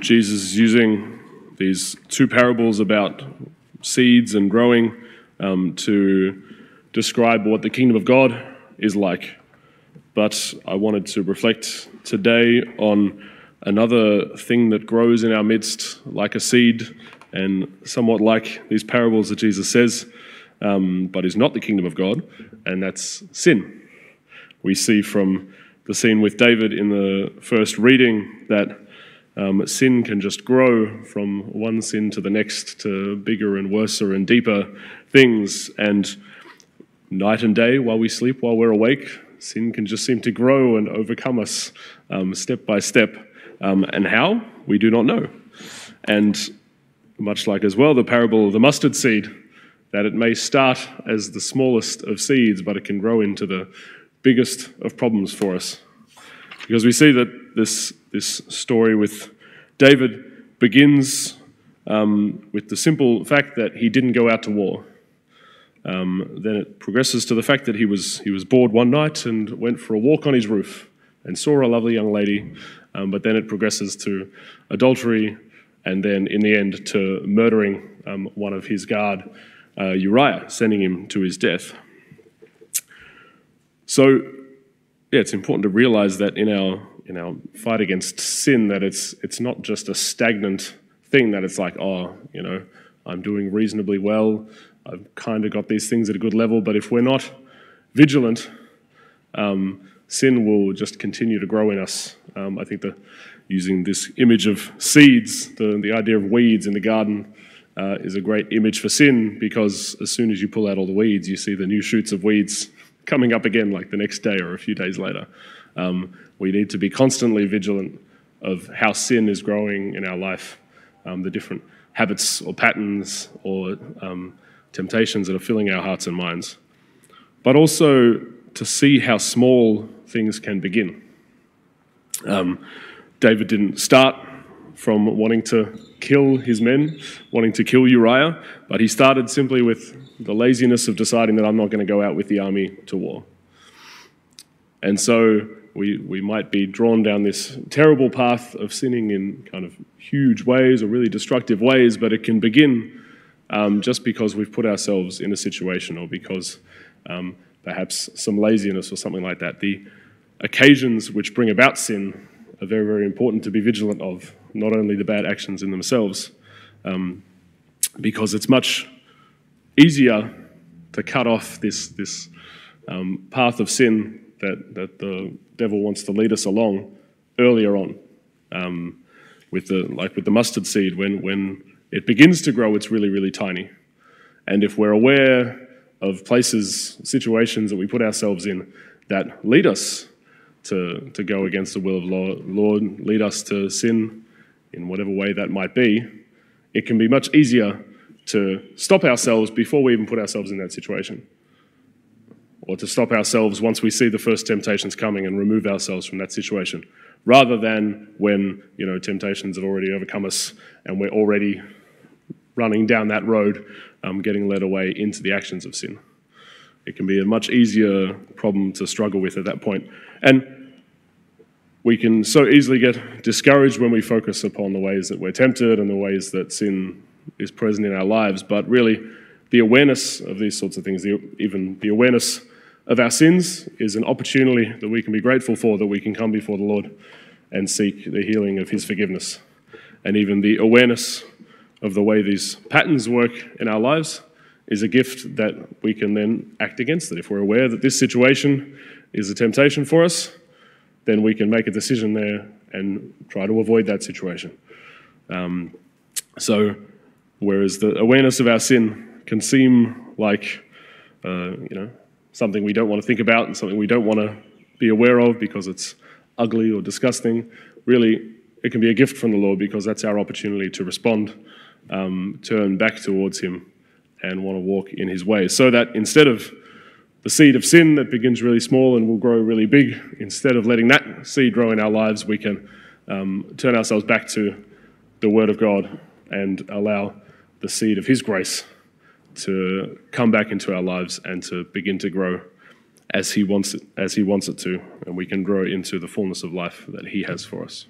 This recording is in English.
Jesus is using these two parables about seeds and growing um, to describe what the kingdom of God is like. But I wanted to reflect today on another thing that grows in our midst like a seed and somewhat like these parables that Jesus says, um, but is not the kingdom of God, and that's sin. We see from the scene with David in the first reading that um, sin can just grow from one sin to the next to bigger and worser and deeper things. And night and day, while we sleep, while we're awake, sin can just seem to grow and overcome us um, step by step. Um, and how? We do not know. And much like as well the parable of the mustard seed, that it may start as the smallest of seeds, but it can grow into the biggest of problems for us. Because we see that this, this story with David begins um, with the simple fact that he didn't go out to war. Um, then it progresses to the fact that he was, he was bored one night and went for a walk on his roof and saw a lovely young lady. Um, but then it progresses to adultery and then in the end to murdering um, one of his guard, uh, Uriah, sending him to his death. So yeah, it's important to realize that in our in our fight against sin, that it's it's not just a stagnant thing. That it's like, oh, you know, I'm doing reasonably well. I've kind of got these things at a good level. But if we're not vigilant, um, sin will just continue to grow in us. Um, I think using this image of seeds, the, the idea of weeds in the garden, uh, is a great image for sin because as soon as you pull out all the weeds, you see the new shoots of weeds coming up again like the next day or a few days later. Um, we need to be constantly vigilant of how sin is growing in our life, um, the different habits or patterns or um, temptations that are filling our hearts and minds. But also to see how small things can begin. Um, David didn't start from wanting to kill his men, wanting to kill Uriah, but he started simply with the laziness of deciding that I'm not going to go out with the army to war. And so we, we might be drawn down this terrible path of sinning in kind of huge ways or really destructive ways, but it can begin um, just because we've put ourselves in a situation or because um, perhaps some laziness or something like that. The occasions which bring about sin are very, very important to be vigilant of, not only the bad actions in themselves, um, because it's much easier to cut off this, this um, path of sin that, that the devil wants to lead us along earlier on. Um, with the, like with the mustard seed, when, when it begins to grow, it's really, really tiny. And if we're aware of places, situations that we put ourselves in that lead us to, to go against the will of Lord, lead us to sin in whatever way that might be, it can be much easier to stop ourselves before we even put ourselves in that situation. Or to stop ourselves once we see the first temptations coming and remove ourselves from that situation, rather than when you know temptations have already overcome us and we're already running down that road, um, getting led away into the actions of sin. It can be a much easier problem to struggle with at that point. And we can so easily get discouraged when we focus upon the ways that we're tempted and the ways that sin is present in our lives, but really the awareness of these sorts of things, the, even the awareness of our sins, is an opportunity that we can be grateful for, that we can come before the Lord and seek the healing of His forgiveness. And even the awareness of the way these patterns work in our lives is a gift that we can then act against it. If we're aware that this situation is a temptation for us, then we can make a decision there and try to avoid that situation. Um, so, Whereas the awareness of our sin can seem like, uh, you know, something we don't want to think about and something we don't want to be aware of because it's ugly or disgusting. Really, it can be a gift from the Lord because that's our opportunity to respond, um, turn back towards Him, and want to walk in His ways. So that instead of the seed of sin that begins really small and will grow really big, instead of letting that seed grow in our lives, we can um, turn ourselves back to the Word of God and allow the seed of His grace to come back into our lives and to begin to grow as He wants it, as He wants it to, and we can grow into the fullness of life that He has for us.